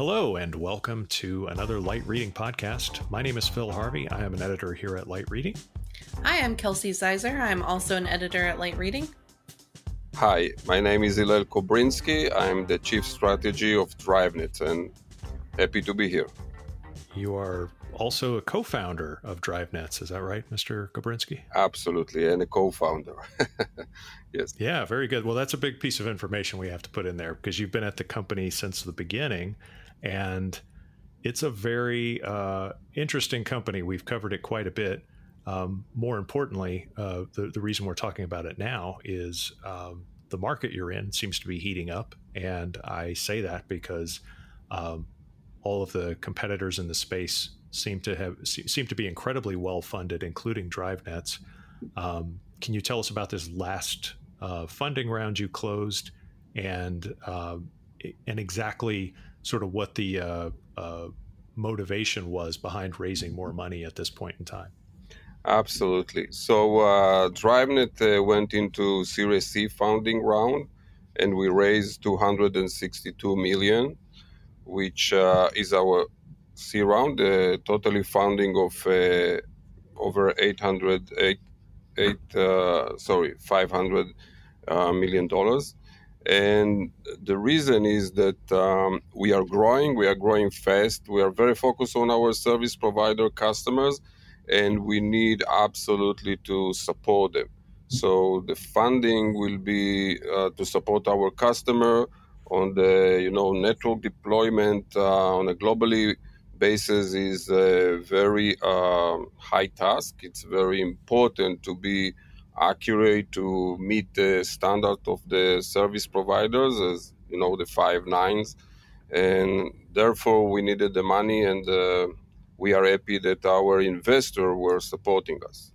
Hello, and welcome to another Light Reading podcast. My name is Phil Harvey. I am an editor here at Light Reading. Hi, I'm Kelsey Ziser. I'm also an editor at Light Reading. Hi, my name is Hillel Kobrinsky. I'm the Chief Strategy of DriveNet and happy to be here. You are also a co-founder of DriveNets, is that right, Mr. Kobrinsky? Absolutely, and a co-founder. yes. Yeah, very good. Well, that's a big piece of information we have to put in there because you've been at the company since the beginning, and it's a very uh, interesting company. We've covered it quite a bit. Um, more importantly, uh, the, the reason we're talking about it now is um, the market you're in seems to be heating up. And I say that because um, all of the competitors in the space seem to have seem to be incredibly well funded, including DriveNets. Um, can you tell us about this last uh, funding round you closed, and uh, and exactly sort of what the uh, uh, motivation was behind raising more money at this point in time? Absolutely. So uh, DriveNet uh, went into Series C funding round, and we raised 262 million, which uh, is our C round, uh, totally funding of over 800, eight, eight, sorry, 500 uh, million dollars. And the reason is that um, we are growing, we are growing fast, we are very focused on our service provider customers and we need absolutely to support them. So the funding will be uh, to support our customer on the you know network deployment uh, on a globally basis is a very uh, high task. It's very important to be accurate to meet the standard of the service providers as you know the five nines and therefore we needed the money and uh, we are happy that our investor were supporting us.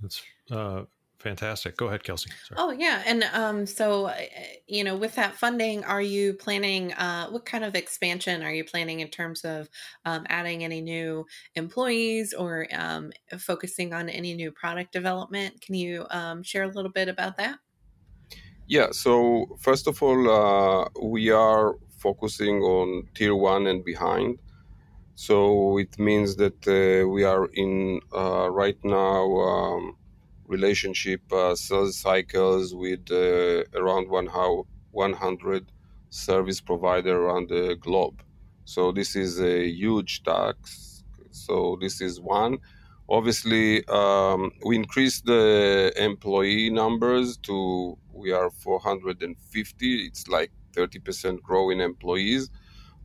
That's uh, fantastic. Go ahead, Kelsey. Sorry. Oh yeah, and um, so uh, you know, with that funding, are you planning? Uh, what kind of expansion are you planning in terms of um, adding any new employees or um, focusing on any new product development? Can you um, share a little bit about that? Yeah. So first of all, uh, we are focusing on tier one and behind. So it means that uh, we are in uh, right now um, relationship uh, sales cycles with uh, around one how 100 service provider around the globe. So this is a huge tax. So this is one. Obviously, um, we increased the employee numbers to we are 450. It's like 30% growth in employees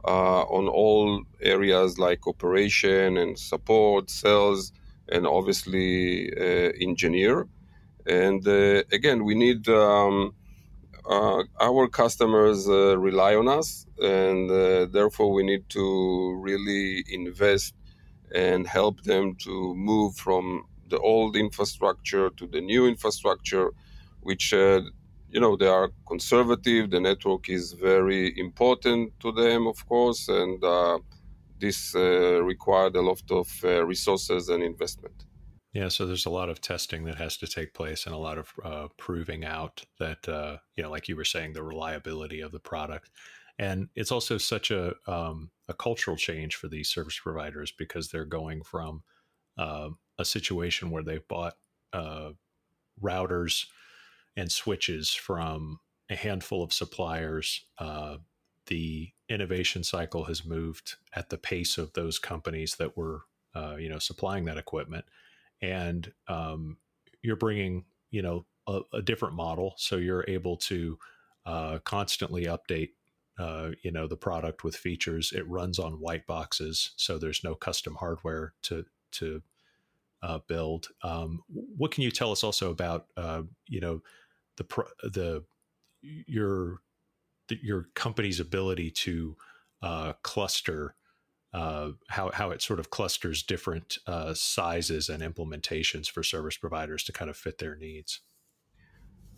uh, on all areas like operation and support, sales, and obviously uh, engineer. And uh, again, we need um, uh, our customers rely on us, and therefore we need to really invest and help them to move from the old infrastructure to the new infrastructure, which you know they are conservative the network is very important to them of course and uh, this uh, required a lot of uh, resources and investment yeah so there's a lot of testing that has to take place and a lot of uh, proving out that uh, you know like you were saying the reliability of the product and it's also such a um, a cultural change for these service providers because they're going from uh, a situation where they've bought routers and switches from a handful of suppliers. The innovation cycle has moved at the pace of those companies that were, uh, you know, supplying that equipment, and um, you're bringing, you know, a, a, different model, so you're able to uh, constantly update. Uh, you know the product with features. It runs on white boxes, so there's no custom hardware to to uh, build. Um, what can you tell us also about uh, you know the the your your company's ability to uh, cluster uh, how how it sort of clusters different uh, sizes and implementations for service providers to kind of fit their needs.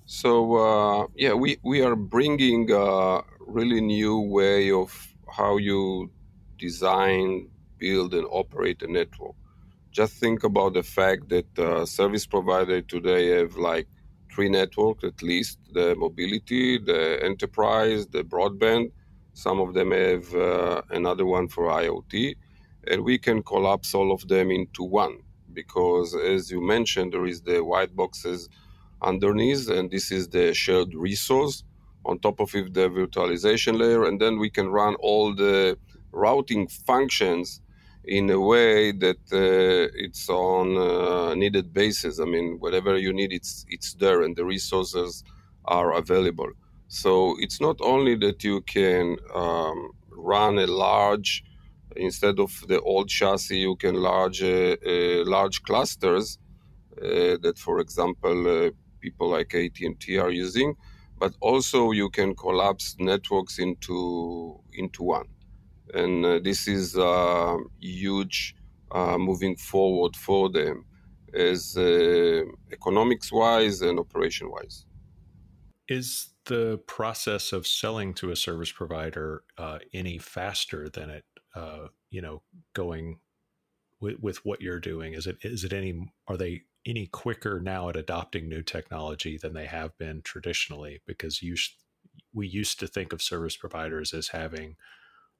So uh, yeah, we we are bringing a really new way of how you design, build, and operate a network. Just think about the fact that uh, service provider today have like three networks at least the mobility, the enterprise, the broadband. Some of them have uh, another one for IoT, and we can collapse all of them into one because, as you mentioned, there is the white boxes underneath, and this is the shared resource. On top of it, the virtualization layer, and then we can run all the routing functions in a way that uh, it's on a needed basis. I mean, whatever you need, it's it's there, and the resources are available. So it's not only that you can um, run a large instead of the old chassis, you can large uh, uh, large clusters uh, that, for example, uh, people like AT&T are using, but also you can collapse networks into into one and uh, this is uh, huge uh, moving forward for them as economics wise and operation wise is the process of selling to a service provider uh, any faster than it uh, you know going with, with what you're doing? Is it is it any are they any quicker now at adopting new technology than they have been traditionally? Because you we used to think of service providers as having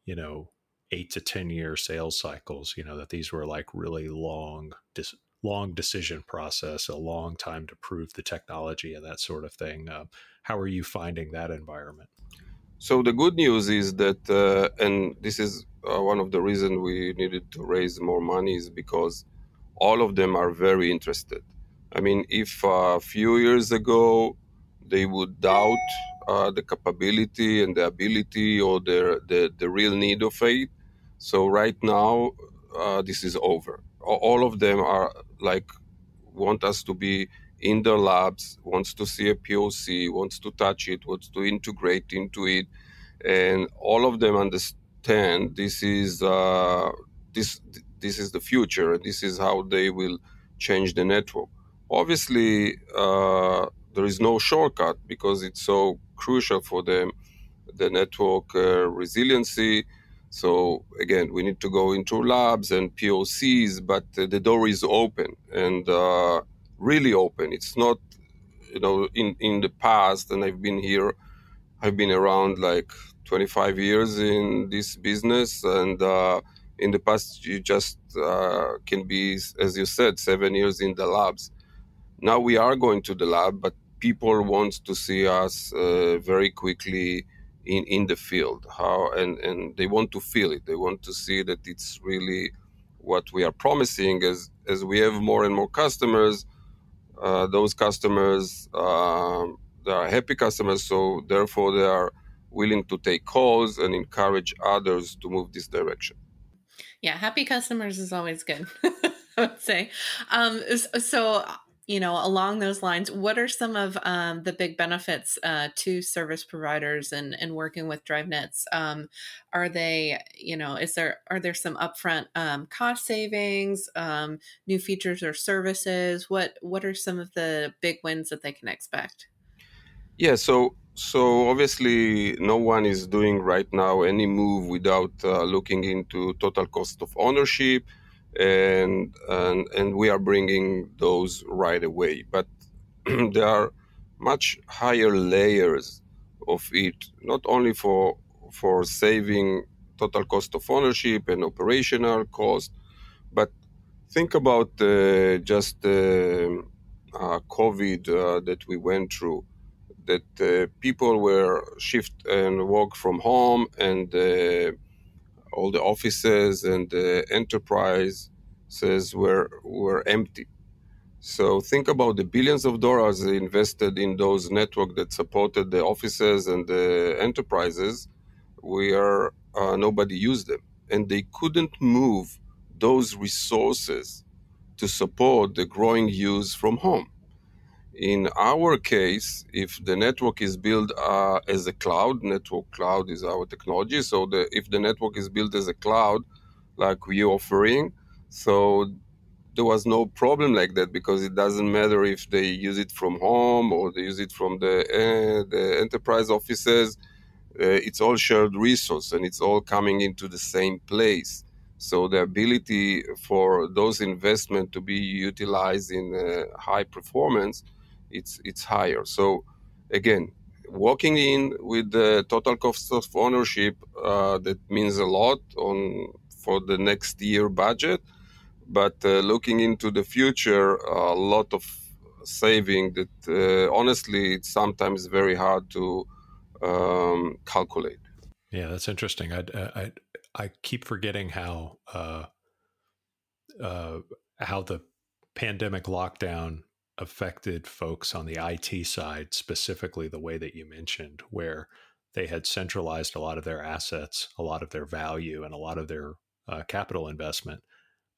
you know eight to ten year sales cycles you know that these were like really long dis- long decision process a long time to prove the technology and that sort of thing. Uh, how are you finding that environment? So the good news is that uh, and this is uh, one of the reasons we needed to raise more money is because all of them are very interested. I mean if a few years ago they would doubt uh, the capability and the ability or the, the, the real need of it so right now, uh, this is over. All of them are like want us to be in their labs, wants to see a POC, wants to touch it, wants to integrate into it, and all of them understand this is uh, this this is the future, this is how they will change the network. Obviously, uh, there is no shortcut because it's so crucial for them, the network uh, resiliency so again, we need to go into labs and POCs, but uh, the door is open and uh, really open. It's not, you know, in in the past, and I've been here, I've been around like 25 years in this business, and uh, in the past, you just uh, can be, as you said, seven years in the labs. Now we are going to the lab, but people want to see us uh, very quickly in in the field. How and and they want to feel it. They want to see that it's really what we are promising. As as we have more and more customers uh, those customers uh, they are happy customers so therefore they are willing to take calls and encourage others to move this direction. Yeah happy customers is always good i would say. Um, so you know, along those lines, what are some of um, the big benefits uh, to service providers and, and working with DriveNets? Um, are they, you know, is there are there some upfront um, cost savings, um, new features or services? What what are some of the big wins that they can expect? Yeah, so so obviously no one is doing right now any move without uh, looking into total cost of ownership and and and we are bringing those right away. But there are much higher layers of it, not only for for saving total cost of ownership and operational cost, but think about uh, just uh, uh, COVID uh, that we went through. That uh, people were shift and work from home, and uh, all the offices and the enterprises were were empty. So think about the billions of dollars invested in those network that supported the offices and the enterprises, where uh, nobody used them, and they couldn't move those resources to support the growing use from home. In our case, if the network is built uh, as a cloud, network cloud is our technology. So the, if the network is built as a cloud, like we're offering, so there was no problem like that because it doesn't matter if they use it from home or they use it from the uh, the enterprise offices. Uh, it's all shared resource and it's all coming into the same place. So the ability for those investment to be utilized in uh, high performance it's it's higher. So again, walking in with the total cost of ownership uh, that means a lot on for the next year budget. But uh, looking into the future a lot of saving that uh, honestly it's sometimes very hard to um, calculate. Yeah that's interesting. I, I i keep forgetting how uh, uh, how the pandemic lockdown affected folks on the IT side, specifically the way that you mentioned, where they had centralized a lot of their assets, a lot of their value, and a lot of their uh, capital investment.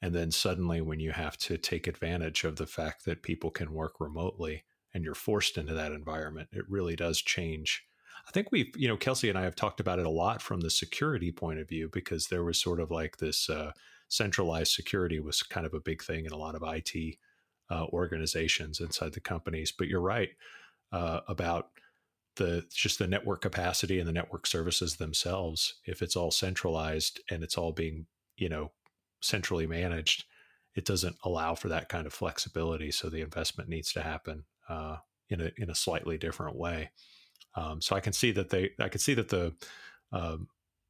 And then suddenly, when you have to take advantage of the fact that people can work remotely and you're forced into that environment, it really does change. I think we've, you know, Kelsey and I have talked about it a lot from the security point of view because there was sort of like this uh, centralized security was kind of a big thing in a lot of IT uh, organizations inside the companies. But you're right uh, about the just the network capacity and the network services themselves. If it's all centralized and it's all being you know centrally managed, it doesn't allow for that kind of flexibility. So the investment needs to happen uh, in a in a slightly different way. Um, so I can see that they I can see that the um,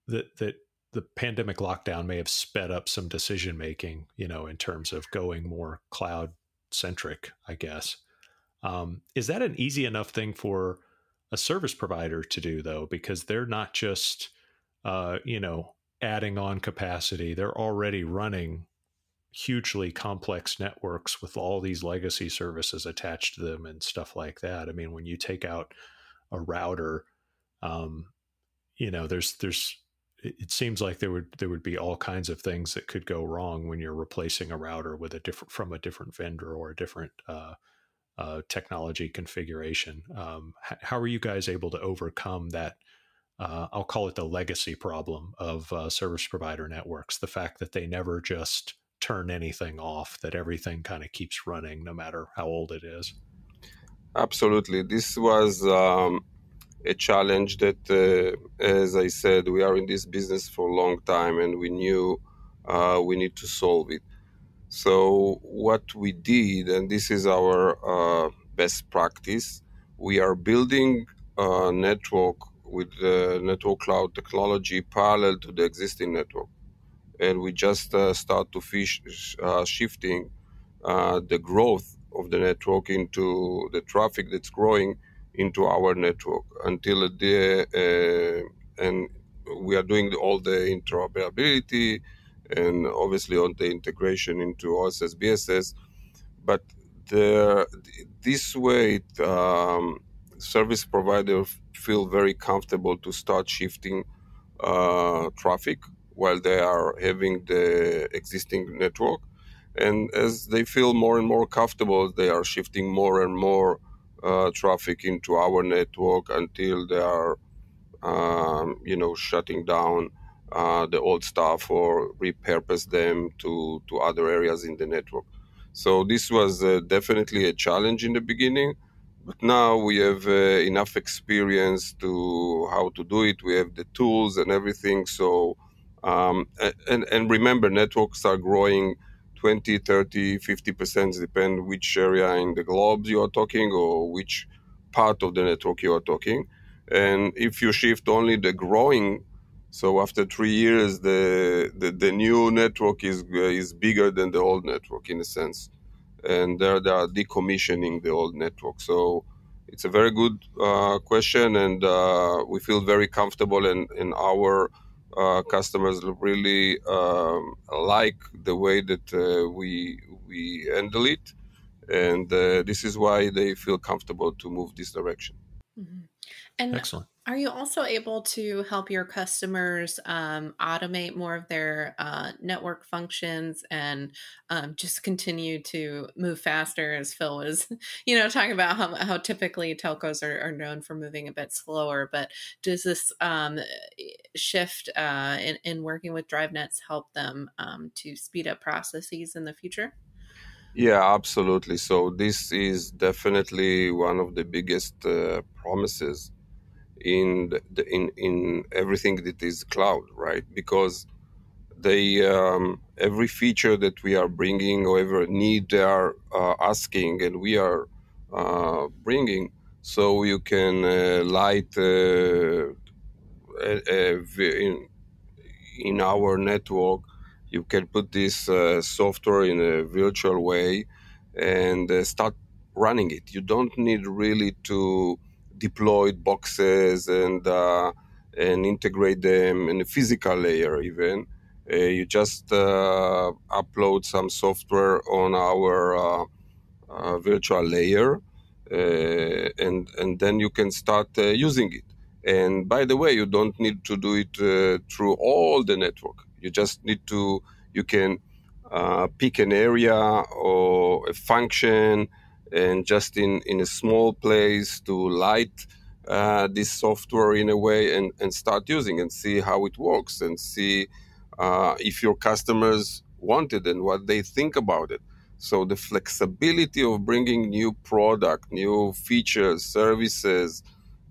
that that the pandemic lockdown may have sped up some decision making, you know, in terms of going more cloud centric, I guess. Um, is that an easy enough thing for a service provider to do, though? Because they're not just, uh, you know, adding on capacity, they're already running hugely complex networks with all these legacy services attached to them and stuff like that. I mean, when you take out a router, um, you know, there's there's it seems like there would there would be all kinds of things that could go wrong when you're replacing a router with a different from a different vendor or a different uh, uh, technology configuration. Um, how are you guys able to overcome that? Uh, I'll call it the legacy problem of uh, service provider networks. The fact that they never just turn anything off, that everything kind of keeps running no matter how old it is. Absolutely, this was. Um a challenge that, uh, as I said, we are in this business for a long time and we knew uh, we need to solve it. So, what we did, and this is our uh, best practice, we are building a network with the network cloud technology parallel to the existing network. And we just uh, start to fish, uh, shifting uh, the growth of the network into the traffic that's growing into our network until the uh, and we are doing all the interoperability and obviously on the integration into OSS BSS. But the, this way, um, service provider feel very comfortable to start shifting uh, traffic while they are having the existing network. And as they feel more and more comfortable, they are shifting more and more uh, traffic into our network until they are, um, you know, shutting down uh, the old stuff or repurpose them to, to other areas in the network. So this was uh, definitely a challenge in the beginning, but now we have uh, enough experience to how to do it. We have the tools and everything. So um, and and remember, networks are growing 20, 30, 50%, depend which area in the globe you are talking or which part of the network you are talking. And if you shift only the growing, so after three years, the, the, the new network is, is bigger than the old network in a sense. And there they are decommissioning the old network. So it's a very good uh, question, and uh, we feel very comfortable in, in our uh, customers really um, like the way that uh, we we handle it, and uh, this is why they feel comfortable to move this direction. Mm-hmm. And Excellent. Are you also able to help your customers um, automate more of their uh, network functions and um, just continue to move faster? As Phil was, you know, talking about how, how typically telcos are, are known for moving a bit slower, but does this um, shift uh, in, in working with DriveNets help them um, to speed up processes in the future? Yeah, absolutely. So this is definitely one of the biggest uh, promises in the, in in everything that is cloud, right? Because they um, every feature that we are bringing or every need they are uh, asking and we are uh, bringing so you can uh, light uh, in, in our network. You can put this uh, software in a virtual way and uh, start running it. You don't need really to deploy boxes and uh, and integrate them in a physical layer even. Uh, you just uh, upload some software on our uh, virtual layer, and and then you can start using it. And by the way, you don't need to do it through all the network. You just need to you can uh, pick an area or a function and just in, in a small place to light uh, this software in a way and, and start using and see how it works and see uh, if your customers want it and what they think about it. So the flexibility of bringing new product, new features, services,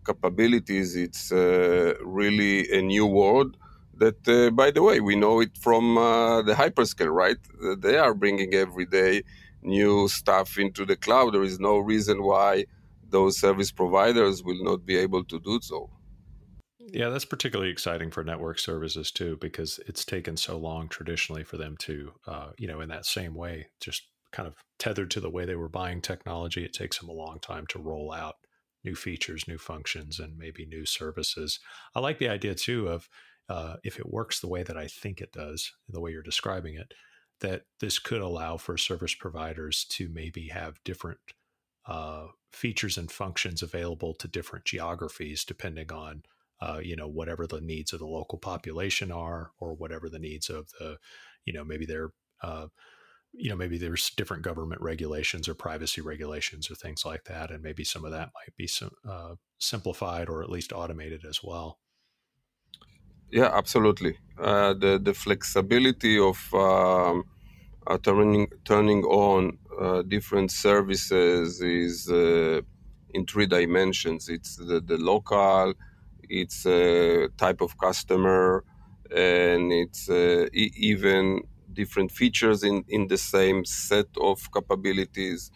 capabilities, it's uh, really a new world that, uh, by the way, we know it from uh, the hyperscale, right? They are bringing every day new stuff into the cloud. There is no reason why those service providers will not be able to do so. Yeah, that's particularly exciting for network services too, because it's taken so long traditionally for them to, uh, you know, in that same way, just kind of tethered to the way they were buying technology. It takes them a long time to roll out new features, new functions, and maybe new services. I like the idea too of uh, if it works the way that I think it does, the way you're describing it, that this could allow for service providers to maybe have different uh, features and functions available to different geographies depending on uh, you know whatever the needs of the local population are or whatever the needs of the you know maybe they're uh, you know maybe there's different government regulations or privacy regulations or things like that and maybe some of that might be some, uh, simplified or at least automated as well yeah absolutely uh, the the flexibility of um, uh, turning turning on uh, different services is uh, in three dimensions. It's the, the local, it's a type of customer, and it's uh, e- even different features in, in the same set of capabilities.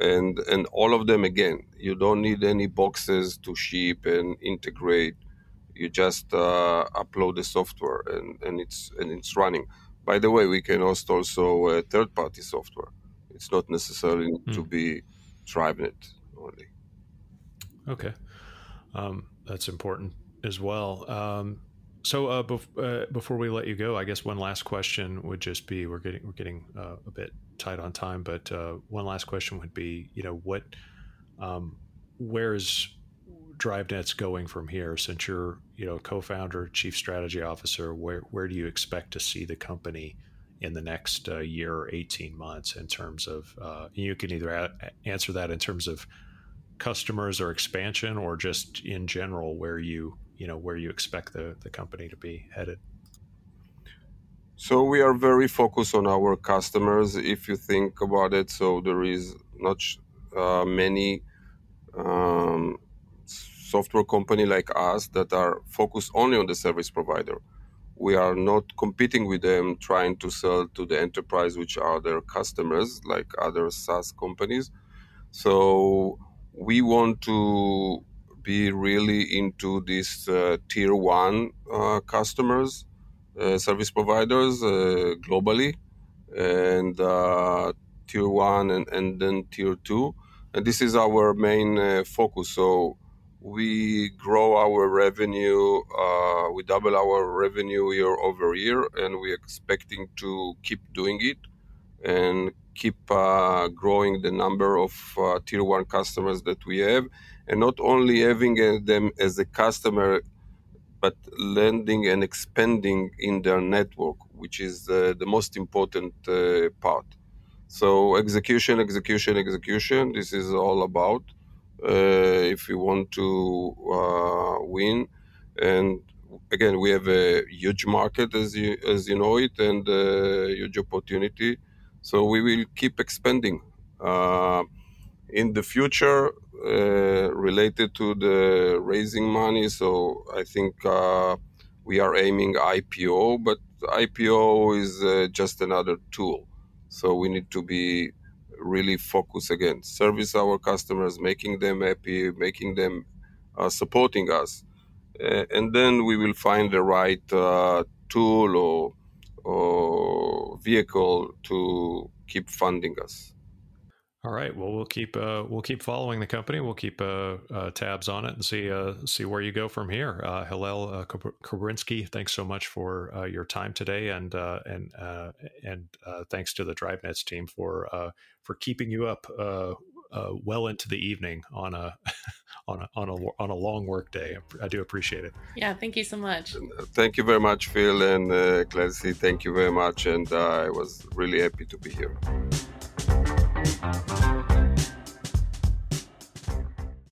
And, and all of them again, you don't need any boxes to ship and integrate. You just uh, upload the software and, and it's and it's running by the way, we can host also uh, third-party software. It's not necessarily mm. to be DriveNet only. Okay, um, that's important as well. Um, so uh, bef- uh, before we let you go, I guess one last question would just be: we're getting we're getting uh, a bit tight on time, but uh, one last question would be: you know, what, um, where is DriveNets going from here? Since you're, you know, co-founder, chief strategy officer, where where do you expect to see the company in the next uh, year or eighteen months in terms of? Uh, you can either a- answer that in terms of customers or expansion, or just in general where you you know where you expect the the company to be headed. So we are very focused on our customers. If you think about it, so there is not uh, many um, software company like us that are focused only on the service provider. We are not competing with them trying to sell to the enterprise, which are their customers, like other SaaS companies. So we want to be really into these uh, tier one uh, customers, uh, service providers uh, globally, and uh, tier one and, and then tier two. And this is our main uh, focus. So we grow our revenue, uh, we double our revenue year over year, and we're expecting to keep doing it and keep uh, growing the number of uh, tier one customers that we have, and not only having uh, them as a customer, but lending and expanding in their network, which is uh, the most important uh, part. So execution, execution, execution. This is all about. Uh, if we want to uh, win. And again, we have a huge market as you as you know it, and a huge opportunity. So we will keep expanding. Uh, in the future, related to the raising money, so I think we are aiming IPO, but IPO is uh, just another tool. So we need to be really focus again, service our customers, making them happy, making them uh, supporting us, uh, and then we will find the right uh, tool or or vehicle to keep funding us. All right. Well, we'll keep uh, we'll keep following the company. We'll keep uh, uh, tabs on it and see uh, see where you go from here. Uh, Hillel uh, Kobrinsky, thanks so much for your time today, and and and thanks to the DriveNets team for for keeping you up uh, uh, well into the evening on a on a on a on a long work day. I do appreciate it. Yeah, thank you so much. Uh, thank you very much, Phil and uh, Clancy. Thank you very much, and I was really happy to be here.